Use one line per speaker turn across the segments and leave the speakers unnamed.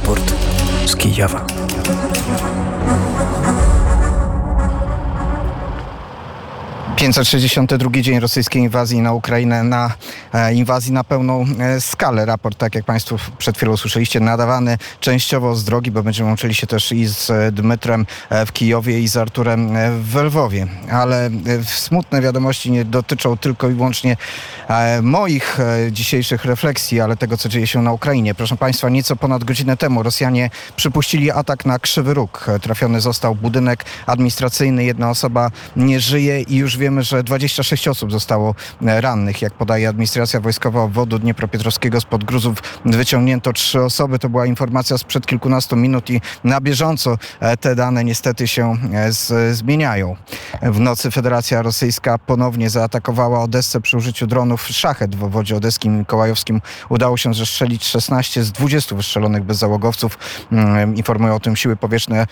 Raport z Kijowa.
562 dzień rosyjskiej inwazji na Ukrainę, na e, inwazji na pełną e, skalę. Raport, tak jak Państwo przed chwilą słyszeliście, nadawany częściowo z drogi, bo będziemy łączyli się też i z e, Dmytrem w Kijowie i z Arturem w Lwowie. Ale smutne wiadomości nie dotyczą tylko i wyłącznie moich dzisiejszych refleksji, ale tego, co dzieje się na Ukrainie. Proszę Państwa, nieco ponad godzinę temu Rosjanie przypuścili atak na Krzywy Róg. Trafiony został budynek administracyjny, jedna osoba nie żyje i już wiemy, że 26 osób zostało e, rannych. Jak podaje administracja wojskowa obwodu Dniepropietrowskiego spod gruzów wyciągnięto trzy osoby. To była informacja sprzed kilkunastu minut i na bieżąco e, te dane niestety się e, z, zmieniają. W nocy Federacja Rosyjska ponownie zaatakowała Odessę przy użyciu dronów Szachet w obwodzie odeskim i mikołajowskim. Udało się zestrzelić 16 z 20 wystrzelonych bezzałogowców. Mm, Informują o tym siły powietrzne,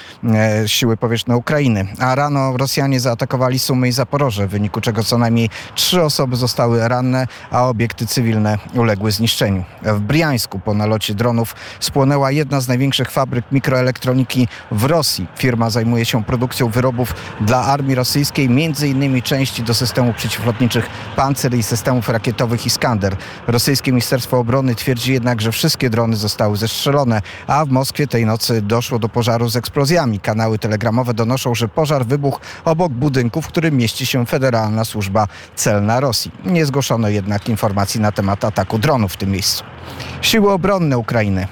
siły powietrzne Ukrainy. A rano Rosjanie zaatakowali Sumy i Zaporoże, w wyniku czego co najmniej trzy osoby zostały ranne, a obiekty cywilne uległy zniszczeniu. W Briańsku po nalocie dronów spłonęła jedna z największych fabryk mikroelektroniki w Rosji. Firma zajmuje się produkcją wyrobów dla armii rosyjskiej, innymi części do systemów przeciwlotniczych Pancer i systemów rakietowych Iskander. Rosyjskie Ministerstwo Obrony twierdzi jednak, że wszystkie drony zostały zestrzelone, a w Moskwie tej nocy doszło do pożaru z eksplozjami. Kanały telegramowe donoszą, że pożar wybuchł obok budynku, w którym mieści się Federalna Służba Celna Rosji. Nie zgłoszono jednak informacji na temat ataku dronów w tym miejscu. Siły obronne Ukrainy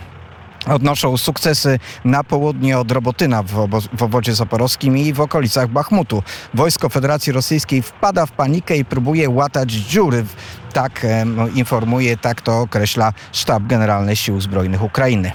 odnoszą sukcesy na południe od Robotyna w, obo- w obwodzie zaporowskim i w okolicach Bachmutu. Wojsko Federacji Rosyjskiej wpada w panikę i próbuje łatać dziury. Tak em, informuje, tak to określa Sztab Generalny Sił Zbrojnych Ukrainy.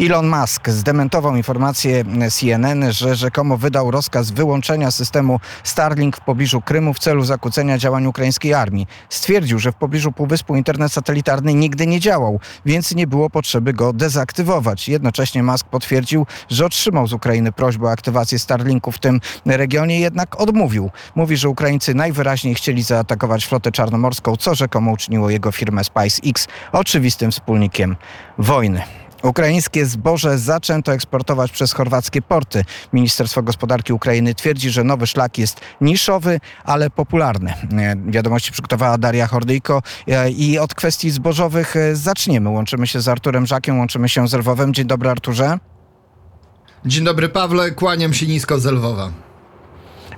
Elon Musk zdementował informację CNN, że rzekomo wydał rozkaz wyłączenia systemu Starlink w pobliżu Krymu w celu zakłócenia działań ukraińskiej armii. Stwierdził, że w pobliżu półwyspu internet satelitarny nigdy nie działał, więc nie było potrzeby go dezaktywować. Jednocześnie Musk potwierdził, że otrzymał z Ukrainy prośbę o aktywację Starlinku w tym regionie, jednak odmówił. Mówi, że Ukraińcy najwyraźniej chcieli zaatakować flotę czarnomorską, co rzekomo uczyniło jego firmę SpaceX oczywistym wspólnikiem wojny. Ukraińskie zboże zaczęto eksportować przez chorwackie porty. Ministerstwo Gospodarki Ukrainy twierdzi, że nowy szlak jest niszowy, ale popularny. E, Wiadomości przygotowała Daria Hordyjko e, i od kwestii zbożowych e, zaczniemy. Łączymy się z Arturem Żakiem, łączymy się z Lwowem. Dzień dobry Arturze.
Dzień dobry Pawle, kłaniam się nisko z Lwowa.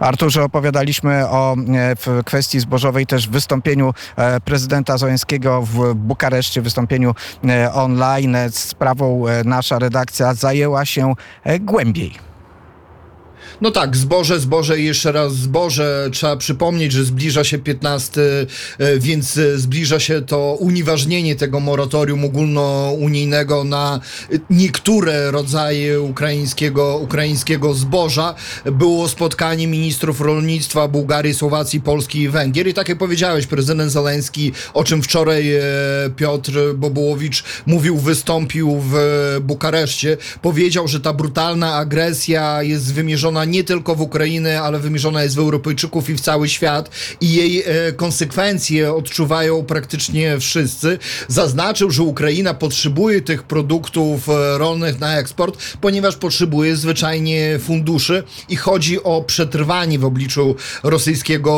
Arturze, opowiadaliśmy o e, w kwestii zbożowej też wystąpieniu e, prezydenta Zońskiego w Bukareszcie, wystąpieniu e, online. Sprawą nasza redakcja zajęła się głębiej.
No tak, zboże, zboże i jeszcze raz zboże. Trzeba przypomnieć, że zbliża się 15, e, więc e, zbliża się to unieważnienie tego moratorium ogólnounijnego na niektóre rodzaje ukraińskiego, ukraińskiego zboża. Było spotkanie ministrów rolnictwa Bułgarii, Słowacji, Polski i Węgier. I tak jak powiedziałeś, prezydent Zeleński, o czym wczoraj e, Piotr Bobułowicz mówił, wystąpił w Bukareszcie, powiedział, że ta brutalna agresja jest wymierzona nie tylko w Ukrainę, ale wymierzona jest w Europejczyków i w cały świat i jej e, konsekwencje odczuwają praktycznie wszyscy. Zaznaczył, że Ukraina potrzebuje tych produktów e, rolnych na eksport, ponieważ potrzebuje zwyczajnie funduszy i chodzi o przetrwanie w obliczu rosyjskiego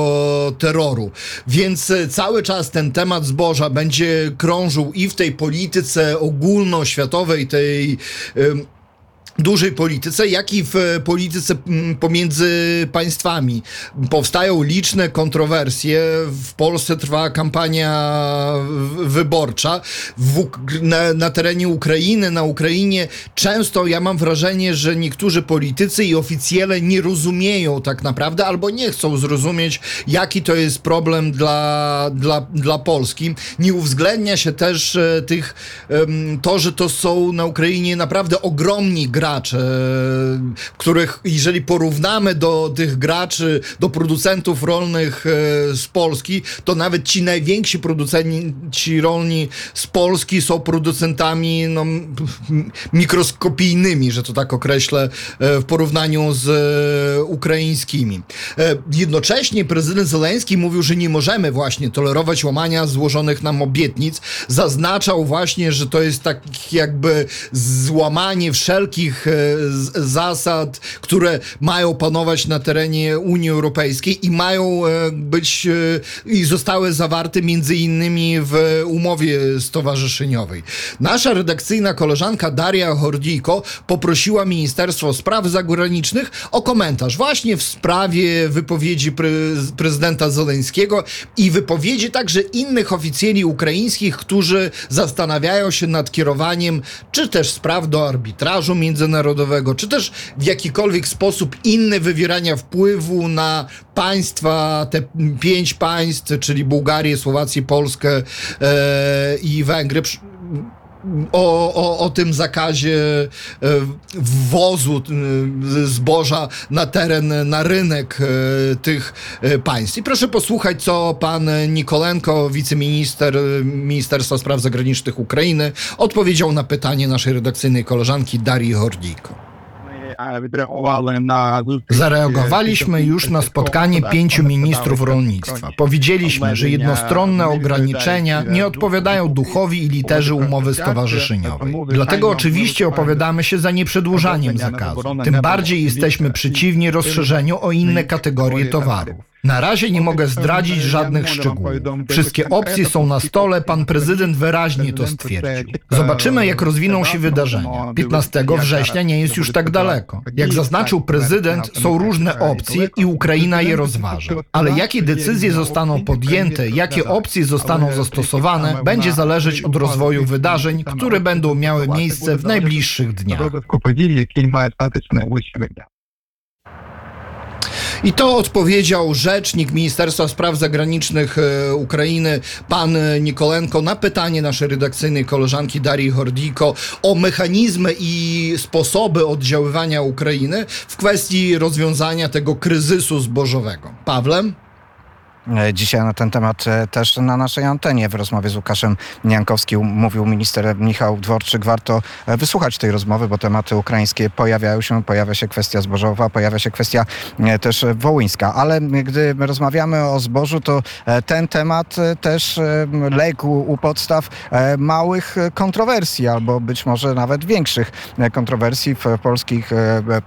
terroru. Więc e, cały czas ten temat zboża będzie krążył i w tej polityce ogólnoświatowej, tej dużej polityce, jak i w e, polityce pomiędzy państwami. Powstają liczne kontrowersje. W Polsce trwa kampania wyborcza. W, na, na terenie Ukrainy, na Ukrainie często ja mam wrażenie, że niektórzy politycy i oficjele nie rozumieją tak naprawdę albo nie chcą zrozumieć, jaki to jest problem dla, dla, dla Polski. Nie uwzględnia się też e, tych, to, że to są na Ukrainie naprawdę ogromni gracze gracze, których jeżeli porównamy do tych graczy, do producentów rolnych e, z Polski, to nawet ci najwięksi producenci rolni z Polski są producentami no, mikroskopijnymi, że to tak określę, e, w porównaniu z e, ukraińskimi. E, Jednocześnie prezydent Zeleński mówił, że nie możemy właśnie tolerować łamania złożonych nam obietnic. Zaznaczał właśnie, że to jest tak jakby złamanie wszelkich e, zasad, które mają panować na terenie Unii Europejskiej i mają e, być e, i zostały zawarte między innymi w umowie stowarzyszeniowej. Nasza redakcyjna koleżanka Daria Hordijko poprosiła Ministerstwo Spraw Zagranicznych o komentarz właśnie w sprawie wypowiedzi pre prezydenta Zeleńskiego i wypowiedzi także innych oficjeli ukraińskich, którzy zastanawiają się nad kierowaniem czy też spraw do arbitrażu międzynarodowego, czy też w jakikolwiek sposób inny wywierania wpływu na państwa, te pięć państw, czyli Bułgarię, Słowację, Polskę e, i Węgry. O, o, o tym zakazie e, wwozu e, zboża na teren, na rynek e, tych e, państw. I proszę posłuchać, co pan Nikolenko, wiceminister e, Ministerstwa Spraw Zagranicznych Ukrainy, odpowiedział na pytanie naszej redakcyjnej koleżanki Darii Hordijko.
Zareagowaliśmy już na spotkanie pięciu ministrów rolnictwa. Powiedzieliśmy, że jednostronne ograniczenia nie odpowiadają duchowi i literzy umowy stowarzyszeniowej. Dlatego oczywiście opowiadamy się za nieprzedłużaniem zakazu. Tym bardziej jesteśmy przeciwni rozszerzeniu o inne kategorie towarów. Na razie nie mogę zdradzić żadnych szczegółów. Wszystkie opcje są na stole, pan prezydent wyraźnie to stwierdził. Zobaczymy, jak rozwiną się wydarzenia. 15 września nie jest już tak daleko. Jak zaznaczył prezydent, są różne opcje i Ukraina je rozważa. Ale jakie decyzje zostaną podjęte, jakie opcje zostaną zastosowane, będzie zależeć od rozwoju wydarzeń, które będą miały miejsce w najbliższych dniach.
I to odpowiedział rzecznik Ministerstwa Spraw Zagranicznych e, Ukrainy, pan Nikolenko, na pytanie naszej redakcyjnej koleżanki Darii Hordiko o mechanizmy i sposoby oddziaływania Ukrainy w kwestii rozwiązania tego kryzysu zbożowego. Pawlem?
E, Dzisiaj na ten temat e, też na naszej antenie w rozmowie z Łukaszem Niankowskim mówił minister Michał Dworczyk. Warto e, wysłuchać tej rozmowy, bo tematy ukraińskie pojawiają się. Pojawia się kwestia zbożowa, pojawia się kwestia też wołyńska. Ale gdy rozmawiamy o zbożu, to ten temat też legł u podstaw małych kontrowersji, albo być może nawet większych kontrowersji w polskich,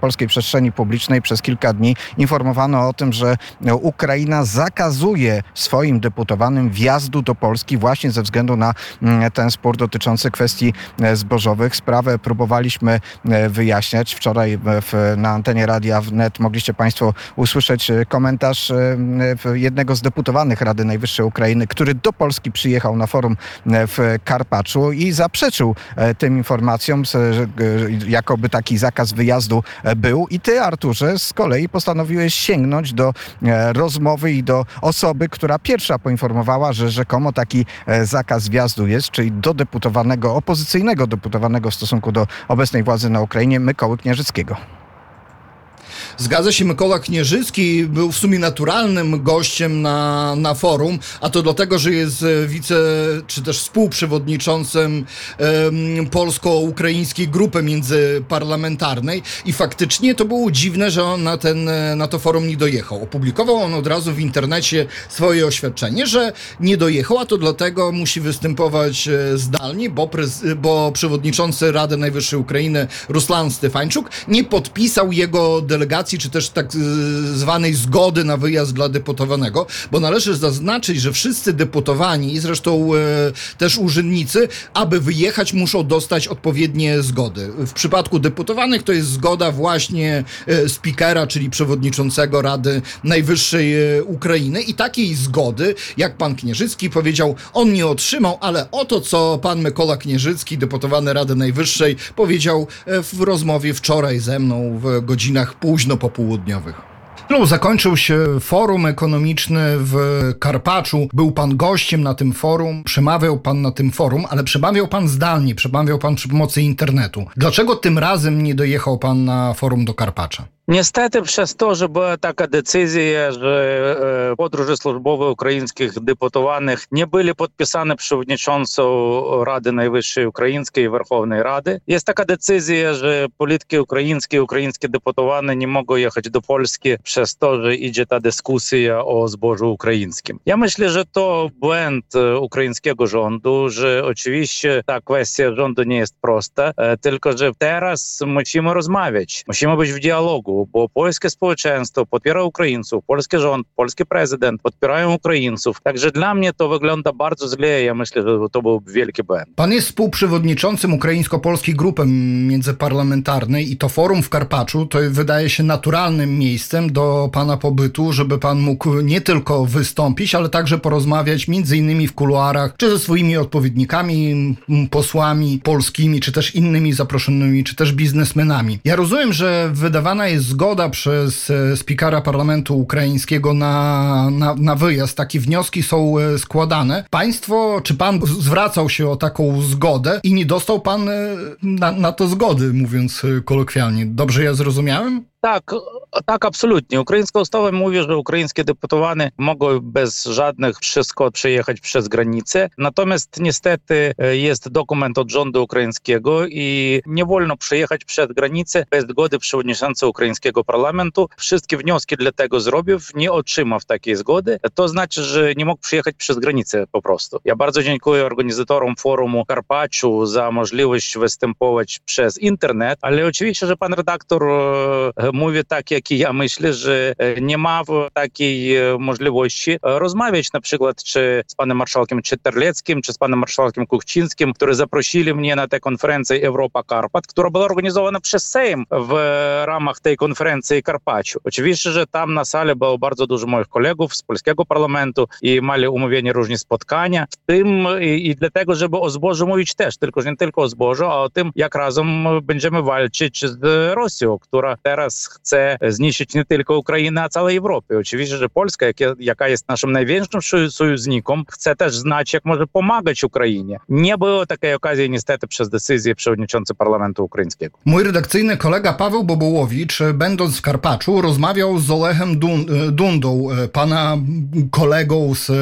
polskiej przestrzeni publicznej. Przez kilka dni informowano o tym, że Ukraina zakazuje swoim deputowanym wjazdu do Polski właśnie ze względu na mm, ten spór dotyczący kwestii e, zbożowych. Sprawę próbowaliśmy e, wyjaśniać. Wczoraj w, na antenie Radia Wnet mogliście Państwo usłyszeć e, komentarz e, jednego z deputowanych Rady Najwyższej Ukrainy, który do Polski przyjechał na forum e, w Karpaczu i zaprzeczył e, tym informacjom, e, jakoby taki zakaz wyjazdu e, był. I ty, Arturze, z kolei postanowiłeś sięgnąć do e, rozmowy i do osoby, która pierwsza poinformowała, że rzekomo taki e, zakaz wjazdu jest, czyli do deputowanego, opozycyjnego deputowanego w stosunku do obecnej władzy na Ukrainie, Mykoły Knieżyckiego.
Zgadza się, Mykola Knieżycki był w sumie naturalnym gościem na, na forum, a to dlatego, że jest e, wice, czy też współprzewodniczącym em, polsko-ukraińskiej grupy międzyparlamentarnej i faktycznie to było dziwne, że on na, ten, e, na to forum nie dojechał. Opublikował on od razu w internecie swoje oświadczenie, że nie dojechał, a to dlatego musi występować e, zdalnie, bo, bo przewodniczący Rady Najwyższej Ukrainy Ruslan Stefańczuk nie podpisał jego delegacji, czy też tak z- zwanej zgody na wyjazd dla deputowanego, bo należy zaznaczyć, że wszyscy deputowani zresztą e, też urzędnicy, aby wyjechać, muszą dostać odpowiednie zgody. W przypadku deputowanych to jest zgoda właśnie e, spikera, czyli przewodniczącego Rady Najwyższej Ukrainy i takiej zgody, jak pan Knieżycki powiedział, on nie otrzymał, ale oto co pan Mykola Knieżycki, deputowany Rady Najwyższej, powiedział w rozmowie wczoraj ze mną w godzinach późno popołudniowych. No, zakończył się forum ekonomiczny w Karpaczu. Był pan gościem na tym forum, przemawiał pan na tym forum, ale przemawiał pan zdalnie, przemawiał pan przy pomocy internetu. Dlaczego tym razem nie dojechał pan na forum do Karpacza?
Niestety, przez to, że była taka decyzja, że e, podróże służbowe ukraińskich deputowanych nie były podpisane przewodniczącą Rady Najwyższej Ukraińskiej i Werchownej Rady. Jest taka decyzja, że polityki ukraińskie, ukraińskie deputowane nie mogą jechać do Polski przez to, że idzie ta dyskusja o zbożu ukraińskim. Ja myślę, że to błęd e, ukraińskiego rządu, że oczywiście ta kwestia rządu nie jest prosta, e, tylko że teraz musimy rozmawiać, musimy być w dialogu, bo polskie społeczeństwo popiera Ukraińców, polski rząd, polski prezydent podpierają Ukraińców. Także dla mnie to wygląda bardzo źle. Ja myślę, że to był wielki błęd.
Pan jest współprzewodniczącym ukraińsko-polskiej grupy międzyparlamentarnej i to forum w Karpaczu to wydaje się naturalnym miejscem do pana pobytu, żeby pan mógł nie tylko wystąpić, ale także porozmawiać między innymi w kuluarach, czy ze swoimi odpowiednikami, posłami polskimi, czy też innymi zaproszonymi, czy też biznesmenami. Ja rozumiem, że wydawana jest zgoda przez e, spikera parlamentu ukraińskiego na, na, na wyjazd. Takie wnioski są e, składane. Państwo, czy pan zwracał się o taką zgodę i nie dostał pan e, na, na to zgody, mówiąc kolokwialnie. Dobrze ja zrozumiałem?
Tak, tak, absolutnie. Ukraińska ustawa mówi, że ukraińskie deputowane mogą bez żadnych przeszkód przejechać przez granicę. Natomiast niestety e, jest dokument od rządu ukraińskiego i nie wolno przejechać przez granicę bez zgody przewodniczącego ukraińskiego parlamentu. Wszystkie wnioski dla tego zrobił, nie otrzymał takiej zgody. To znaczy, że nie mógł przyjechać przez granicę po prostu. Ja bardzo dziękuję organizatorom forumu Karpaczu za możliwość występować przez internet, ale oczywiście, że pan redaktor e, e, ma w takiej e, możliwości e, rozmawiać na przykład czy z panem marszałkiem czy Terleckim, czy z panem marszałkiem Kuchcińskim, którzy zaprosili mnie na tę konferencję Europa Karpat, która była organizowana przez Sejm w ramach tej konferencji Karpaczu. Oczywiście, że tam na sali było bardzo dużo moich kolegów z polskiego parlamentu i mieli umówieni różne spotkania, w tym i, i dlatego, żeby o zbożu mówić też, tylko że nie tylko o zbożu, a o tym, jak razem będziemy walczyć z Rosją, która teraz chce zniszczyć nie tylko Ukrainę, a całej Europy. Oczywiście, że Polska, jaka jest naszym największym soj- sojusznikiem, chce też znać, jak może pomagać Ukrainie. Nie było takiej okazji niestety przez decyzję przewodniczącego parlamentu ukraińskiego.
Mój redakcyjny kolega Paweł Bobołowicz, będąc w Karpaczu, rozmawiał z Olechem Dun- Dundą, e, pana kolegą z e,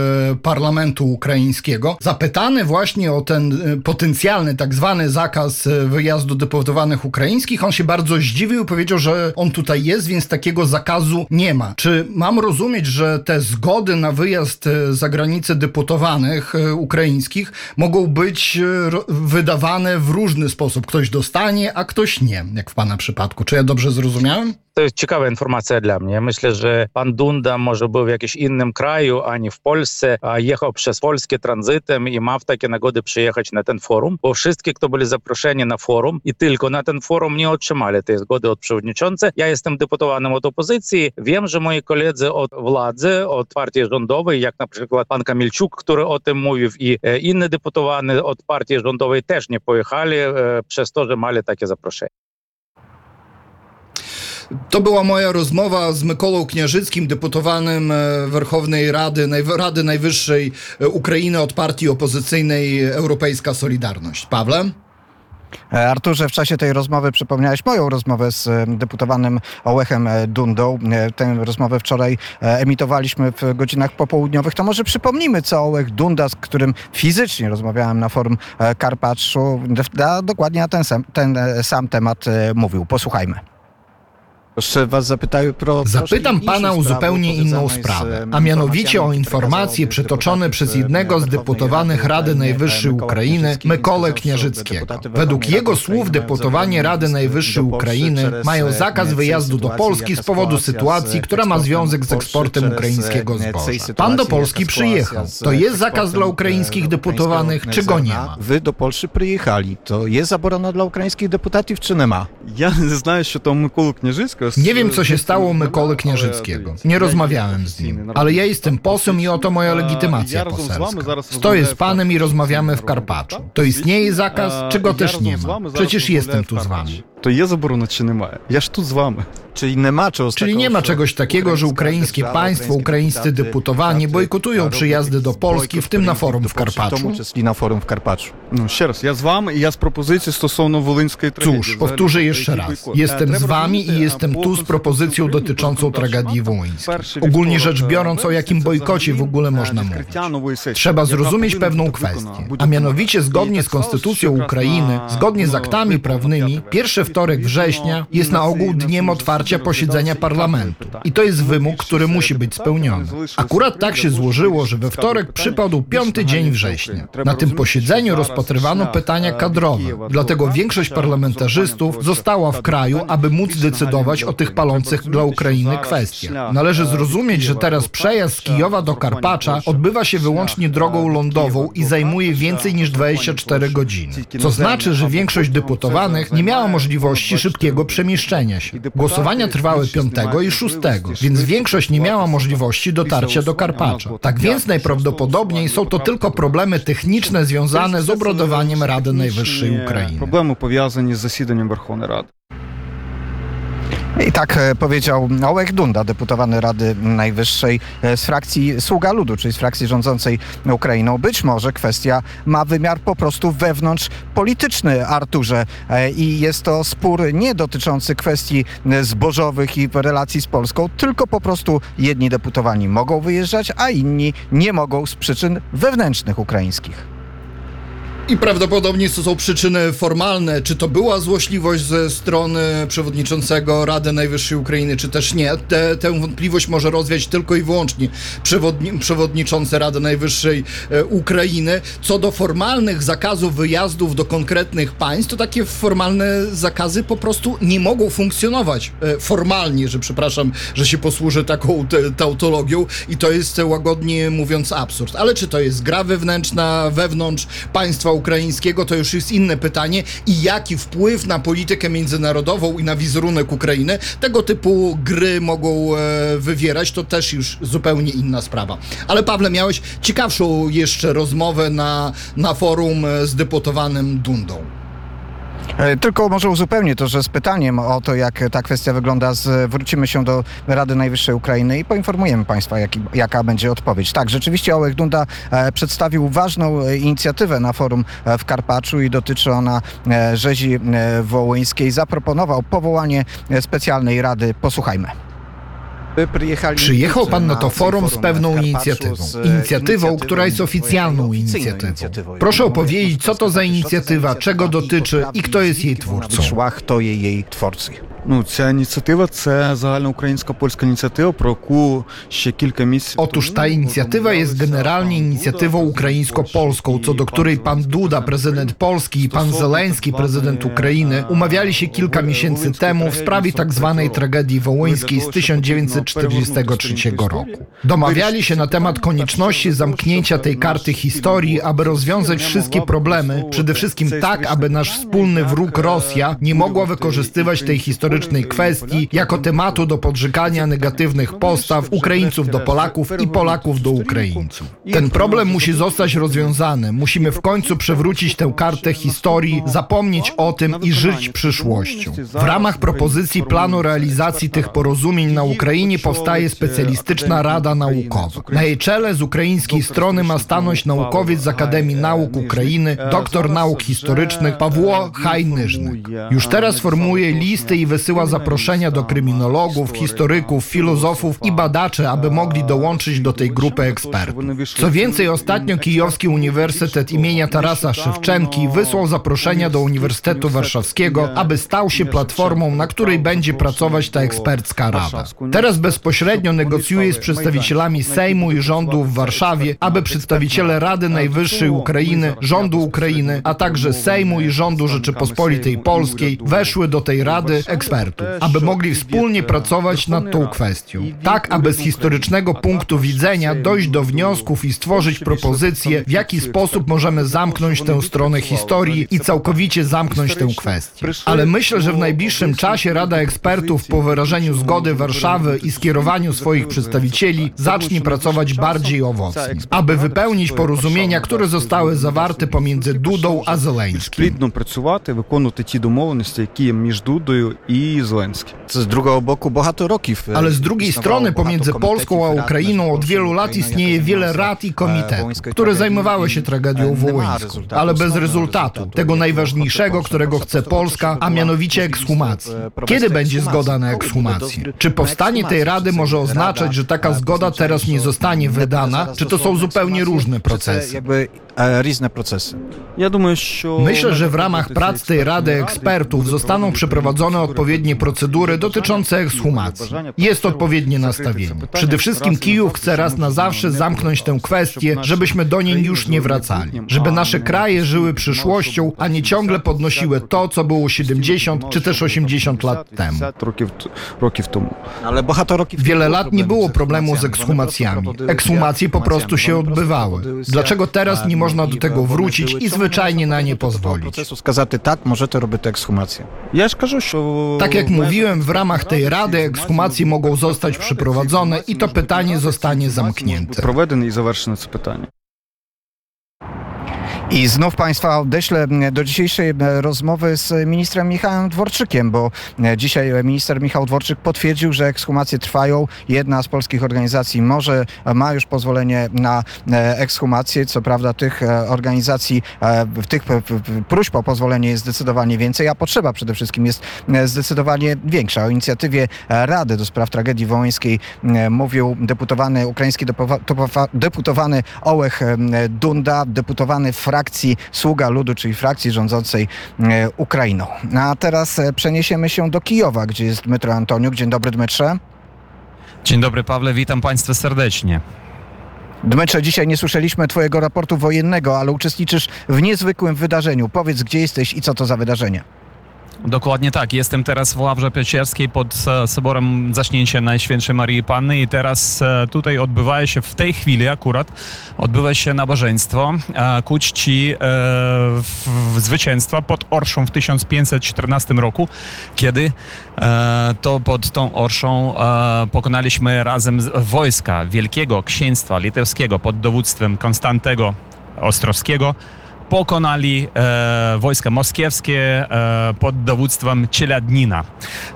parlamentu ukraińskiego. Zapytany właśnie o ten e, potencjalny tak zwany zakaz wyjazdu deputowanych ukraińskich, on się bardzo zdziwił powiedział, że on tutaj jest, więc takiego zakazu nie ma. Czy mam rozumieć, że te zgody na wyjazd e, za granicę deputowanych e, ukraińskich mogą być e, wydawane w różny sposób? Ktoś dostanie, a ktoś nie, jak w pana przypadku. Czy ja dobrze zrozumiałem?
To jest ciekawa informacja dla mnie. Myślę, że pan Dunda może był w jakimś innym kraju, a nie w Polsce, a jechał przez Polskę tranzytem i ma w takie nagody przyjechać na ten forum, bo wszyscy, kto byli zaproszeni na forum i tylko na ten forum nie otrzymali tej zgody od przewodniczącego. Ja jestem deputowanym od opozycji. Wiem, że moi koledzy od władzy, od partii rządowej, jak na przykład pan Kamilczuk, który o tym mówił i e, inni deputowani od partii rządowej też nie pojechali e, przez to, że mieli takie zaproszenie.
To była moja rozmowa z Mykolą Kniarzyckim, deputowanym e, Werchownej Rady, Rady Najwyższej e, Ukrainy od partii opozycyjnej Europejska Solidarność. Pawle?
E, Arturze, w czasie tej rozmowy przypomniałeś moją rozmowę z deputowanym Ołechem Dundą. Tę rozmowę wczoraj emitowaliśmy w godzinach popołudniowych. To może przypomnimy, co Ołech Dunda, z którym fizycznie rozmawiałem na forum Karpaczu, dokładnie na ten sam, ten sam temat mówił. Posłuchajmy.
Jeszcze was zapytają pro,
Zapytam pana o zupełnie inną sprawę, a mianowicie o informacje przytoczone przez jednego z deputowanych Rady Najwyższej Ukrainy, Mykolę Kniarzyckiego. Według jego słów deputowani Rady Najwyższej Ukrainy mają zakaz wyjazdu do Polski z powodu sytuacji, która ma związek z eksportem ukraińskiego zboża. Pan do Polski przyjechał. To jest zakaz dla ukraińskich deputowanych, czy go nie ma?
Ви до Польщі приїхали. То є заборона для українських депутатів чи нема?
Я не знаю, що там Миколу Княжицького.
nie wiem, co się stało u Mykoły Knieżyckiego. Nie rozmawiałem z nim. Ale ja jestem posłem i oto moja legitymacja poselska. Stoję z panem i rozmawiamy w Karpaczu. To istnieje zakaz, czego też nie ma. Przecież jestem tu z wami.
To jest obrona czy nie ma? Jaż tu z wami.
Czyli nie ma,
Czyli nie ma czegoś takiego, że ukraińskie państwo, ukraińscy deputowani bojkotują przyjazdy do Polski, w tym na forum w Karpaczu.
na forum w
Karpaczu. No, jeszcze raz, ja z wami, ja z propozycją stosowną wołyńskiej tragedii.
Cóż, powtórzę jeszcze raz. Jestem z wami i jestem tu z propozycją dotyczącą tragedii wołyńskiej. Ogólnie rzecz biorąc, o jakim bojkocie w ogóle można mówić. Trzeba zrozumieć pewną kwestię, a mianowicie zgodnie z konstytucją Ukrainy, zgodnie z aktami prawnymi, pierwszy wtorek września jest na ogół dniem otwarcia posiedzenia parlamentu. I to jest wymóg, który musi być spełniony. Akurat tak się złożyło, że we wtorek przypadł piąty dzień września. Na tym posiedzeniu rozpatrywano pytania kadrowe, dlatego większość parlamentarzystów została w kraju, aby móc decydować o tych palących dla Ukrainy kwestiach. Należy zrozumieć, że teraz przejazd z Kijowa do Karpacza odbywa się wyłącznie drogą lądową i zajmuje więcej niż 24 godziny. Co znaczy, że większość deputowanych nie miała możliwości szybkiego przemieszczenia się. Trwały 5 i 6, więc większość nie miała możliwości dotarcia tak do Karpacza. Tak więc najprawdopodobniej są to tylko problemy techniczne związane z obrodowaniem Rady Najwyższej Ukrainy.
Problemy powiązane z zasiedaniem Werchownej Rady.
I tak e, powiedział Ołek Dunda, deputowany Rady Najwyższej e, z frakcji Sługa Ludu, czyli z frakcji rządzącej Ukrainą. Być może kwestia ma wymiar po prostu wewnątrz polityczny, Arturze. E, I jest to spór nie dotyczący kwestii zbożowych i relacji z Polską, tylko po prostu jedni deputowani mogą wyjeżdżać, a inni nie mogą z przyczyn wewnętrznych ukraińskich.
I prawdopodobnie to są przyczyny formalne. Czy to była złośliwość ze strony przewodniczącego Rady Najwyższej Ukrainy, czy też nie? Te, tę wątpliwość może rozwiać tylko i wyłącznie przewodni, przewodniczący Rady Najwyższej e, Ukrainy. Co do formalnych zakazów wyjazdów do konkretnych państw, to takie formalne zakazy po prostu nie mogą funkcjonować e, formalnie, że przepraszam, że się posłużę taką tautologią i to jest e, łagodnie mówiąc absurd. Ale czy to jest gra wewnętrzna, wewnątrz państwa ukraińskiego, to już jest inne pytanie i jaki wpływ na politykę międzynarodową i na wizerunek Ukrainy tego typu gry mogą e, wywierać, to też już zupełnie inna sprawa. Ale Pawle, miałeś ciekawszą jeszcze rozmowę na, na forum e, z deputowanym Dundą.
E, Tylko może uzupełnię to, że z pytaniem o to, jak ta kwestia wygląda, z, wrócimy się do Rady Najwyższej Ukrainy i poinformujemy Państwa, jaki, jaka będzie odpowiedź. Tak, rzeczywiście Ołek Dunda e, przedstawił ważną e, inicjatywę na forum w Karpaczu i dotyczy ona rzezi wołyńskiej. Zaproponował powołanie specjalnej rady. Posłuchajmy.
Przyjechał pan na to forum z pewną inicjatywą. Inicjatywą, która jest oficjalną inicjatywą. Proszę opowiedzieć, co to za inicjatywa, czego dotyczy i kto jest jej twórcą.
Szła, kto jej, jej twórcy.
Ну, ця ініціатива це загальноукраїнська польська ініціатива, про яку ще кілька місяців.
Otóż ta inicjatywa jest generalnie inicjatywą ukraińsko-polską, co do której pan Duda, prezydent Polski i pan Zeleński, prezydent Ukrainy, umawiali się kilka miesięcy temu w sprawie tak zwanej tragedii wołyńskiej z 1943 roku. Domawiali się na temat konieczności zamknięcia tej karty historii, aby rozwiązać wszystkie problemy, przede wszystkim tak, aby nasz wspólny wróg Rosja nie mogła wykorzystywać tej historycznej kwestii jako tematu do podżegania negatywnych postaw Ukraińców do Polaków i Polaków do Ukraińców. Ten problem musi zostać rozwiązany. Musimy w końcu przewrócić tę kartę historii, zapomnieć o tym i żyć przyszłością. W ramach propozycji planu realizacji tych porozumień na Ukrainie powstaje specjalistyczna Rada Naukowa. Na jej czele z ukraińskiej strony ma stanąć naukowiec z Akademii Nauk Ukrainy, doktor nauk historycznych Pawło Hajnyżnyk. Już teraz formuje listy i wysyła zaproszenia do kryminologów, historyków, filozofów i badaczy, aby mogli dołączyć do tej grupy ekspertów. Co więcej, ostatnio Kijowski Uniwersytet imienia Tarasa Szewczenki wysłał zaproszenia do Uniwersytetu Warszawskiego, aby stał się platformą, na której będzie pracować ta ekspercka rada. Teraz bezpośrednio negocjuje z przedstawicielami Sejmu i rządu w Warszawie, aby przedstawiciele Rady Najwyższej Ukrainy, rządu Ukrainy, a także Sejmu i rządu Rzeczypospolitej Polskiej weszły do tej rady ekspertów ekspertów, aby mogli wspólnie pracować nad tą kwestią. Tak, aby z historycznego punktu widzenia dojść do wniosków i stworzyć propozycje, w jaki sposób możemy zamknąć tę stronę historii i całkowicie zamknąć tę kwestię. Ale myślę, że w najbliższym czasie Rada Ekspertów po wyrażeniu zgody Warszawy i skierowaniu swoich przedstawicieli zacznie pracować bardziej owocnie, aby wypełnić porozumienia, które zostały zawarte pomiędzy Dudą a Zeleńskim.
Плідно працювати, виконувати ті домовленості, які є між Дудою і i Złęcki.
Z drugiego boku bohatoroki. W,
Ale z drugiej strony pomiędzy Polską a Ukrainą od wielu lat istnieje wiele rad i komitetów, które zajmowały się tragedią wołyńską, ale bez rezultatu, tego najważniejszego, którego chce Polska, a mianowicie ekshumacji. Kiedy będzie zgoda na ekshumację? Czy powstanie tej rady może oznaczać, że taka zgoda teraz nie zostanie wydana, czy to są zupełnie różne procesy?
Różne procesy.
Myślę, że w ramach prac tej Rady Ekspertów zostaną przeprowadzone odpowiedzi odpowiednie procedury dotyczące ekshumacji. Jest odpowiednie nastawienie. Przede wszystkim Kijów chce raz na zawsze zamknąć tę kwestię, żebyśmy do niej już nie wracali. Żeby nasze kraje żyły przyszłością, a nie ciągle podnosiły to, co było 70 czy też 80 lat temu.
50 років, років тому.
Ale bohater Rokiw...
Wiele lat nie było problemu z ekshumacjami. Ekshumacje po prostu się odbywały. Dlaczego teraz nie można do tego wrócić i zwyczajnie na nie pozwolić?
Процесу сказати так, можете робити ексхумацію.
Я ж кажу, що
tak jak mówiłem, w ramach tej rady ekskumacje mogą zostać przeprowadzone i to pytanie zostanie zamknięte.
Prowadzone i zawarszone to pytanie.
I znów Państwa odeślę do dzisiejszej e, rozmowy z ministrem Michałem Dworczykiem, bo e, dzisiaj minister Michał Dworczyk potwierdził, że ekshumacje trwają. Jedna z polskich organizacji może, e, ma już pozwolenie na e, ekshumację. Co prawda tych e, organizacji, e, tych próśb o pozwolenie jest zdecydowanie więcej, a potrzeba przede wszystkim jest e, zdecydowanie większa. O inicjatywie e, Rady do spraw tragedii wołyńskiej e, mówił deputowany ukraiński deputowany Ołech e, Dunda, deputowany frakcji Sługa Ludu, czyli frakcji rządzącej e, Ukrainą. A teraz e, przeniesiemy się do Kijowa, gdzie jest Dmytro Antoniuk. Dzień dobry Dmytrze.
Dzień dobry Pawle, witam Państwa serdecznie.
Dmytrze, dzisiaj nie słyszeliśmy twojego raportu wojennego, ale uczestniczysz w niezwykłym wydarzeniu. Powiedz, gdzie jesteś i co to za wydarzenie?
Dokładnie tak, jestem teraz w Ławrze Pieczerskiej pod e, Soborem Zaśnięcia Najświętszej Marii Panny i teraz e, tutaj odbywa się w tej chwili akurat odbywa się nabożeństwo ku czci e, zwycięstwa pod Orszą w 1514 roku, kiedy e, to pod tą Orszą e, pokonaliśmy razem wojska Wielkiego Księstwa Litewskiego pod dowództwem Konstantego Ostrowskiego pokonali e, wojska moskiewskie e, pod dowództwem Cieladnina.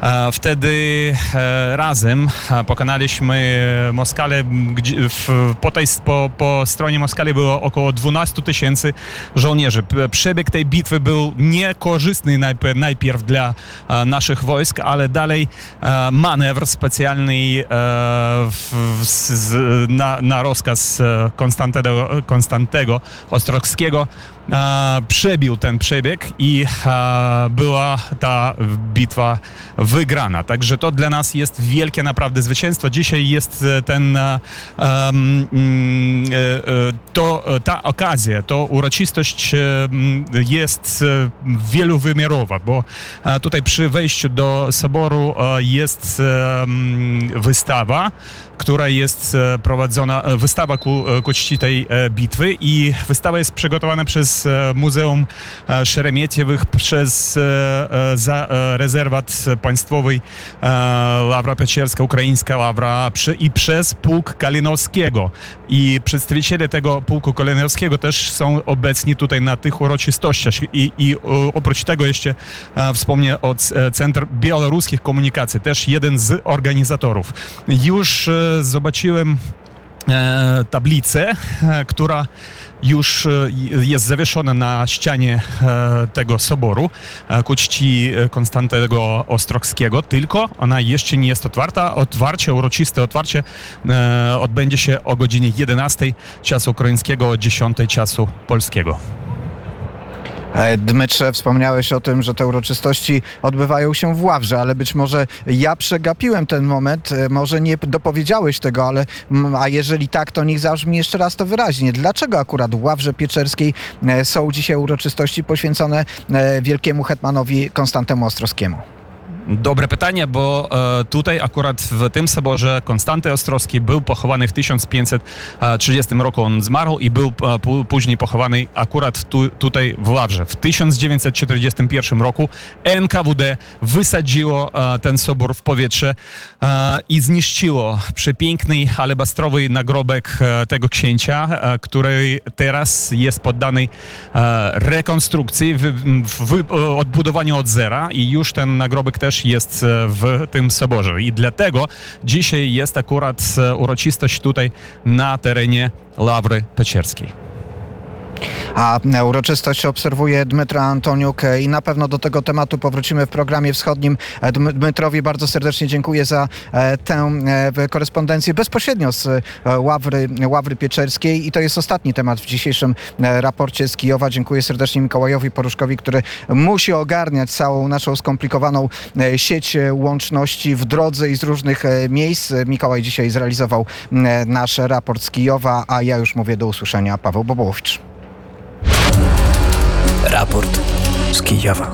E, wtedy e, razem e, pokonaliśmy Moskale. Gdzie, w, po, tej, po, po stronie Moskali było około 12 tysięcy żołnierzy. Przebieg tej bitwy był niekorzystny najpierw, najpierw dla e, naszych wojsk, ale dalej manewr specjalny w, z, na, na rozkaz Konstantego, Konstantego Ostrowskiego przebił ten przebieg i była ta bitwa wygrana. Także to dla nas jest wielkie naprawdę zwycięstwo. Dzisiaj jest e, ten e, mm, e, to, ta okazja, to uroczystość jest wielowymiarowa, bo tutaj przy wejściu do soboru jest wystawa, która jest e, prowadzona, e, wystawa ku, e, ku czci tej bitwy i wystawa jest przygotowana przez Muzeum Szeremietiewych, przez za, rezerwat państwowy Ławra Pieczerska, Ukraińska przy, i przez Pułk Kalinowskiego. I przedstawiciele tego Pułku Kalinowskiego też są obecni tutaj na tych uroczystościach i, i oprócz tego jeszcze wspomnę o C- Centr Białoruskich Komunikacji, też jeden z organizatorów. Już zobaczyłem e, tablicę, e, która już e, jest zawieszona na ścianie tego soboru ku czci Konstantego Ostrowskiego, tylko ona jeszcze nie jest otwarta. Otwarcie, uroczyste otwarcie odbędzie się o godzinie 11 czasu ukraińskiego, o 10 czasu polskiego.
E, Dmytrze, wspomniałeś o tym, że te uroczystości odbywają się w Ławrze, ale być może ja przegapiłem ten moment, e, może nie dopowiedziałeś tego, ale a jeżeli tak, to niech zabrzmi jeszcze raz to wyraźnie. Dlaczego akurat w Ławrze Pieczerskiej e, są dzisiaj uroczystości poświęcone wielkiemu hetmanowi Konstantemu Ostrowskiemu?
Dobre pytanie, bo e, tutaj akurat w tym soborze Konstanty Ostrowski był pochowany w 1530 roku. On zmarł i był e, później pochowany akurat tu, tutaj w Ławrze. W 1941 roku NKWD wysadziło e, ten sobór w powietrze i zniszczyło przepiękny alebastrowy nagrobek tego księcia, który teraz jest poddany rekonstrukcji, wy, wy, odbudowaniu od zera i już ten nagrobek też jest e, w tym soborze. I dlatego dzisiaj jest akurat e, uroczystość tutaj na terenie Lawry Peczerskiej.
A uroczystość obserwuje Dmytra Antoniuk i na pewno do tego tematu powrócimy w programie wschodnim. Dm- Dmytrowi bardzo serdecznie dziękuję za e, tę e, korespondencję bezpośrednio z e, Ławry, Ławry Pieczerskiej i to jest ostatni temat w dzisiejszym raporcie z Kijowa. Dziękuję serdecznie Mikołajowi Poruszkowi, który musi ogarniać całą naszą skomplikowaną sieć łączności w drodze i z różnych miejsc. Mikołaj dzisiaj zrealizował nasz raport z Kijowa, a ja już mówię do usłyszenia. Paweł Bobołowicz.
Raport z Kijowa.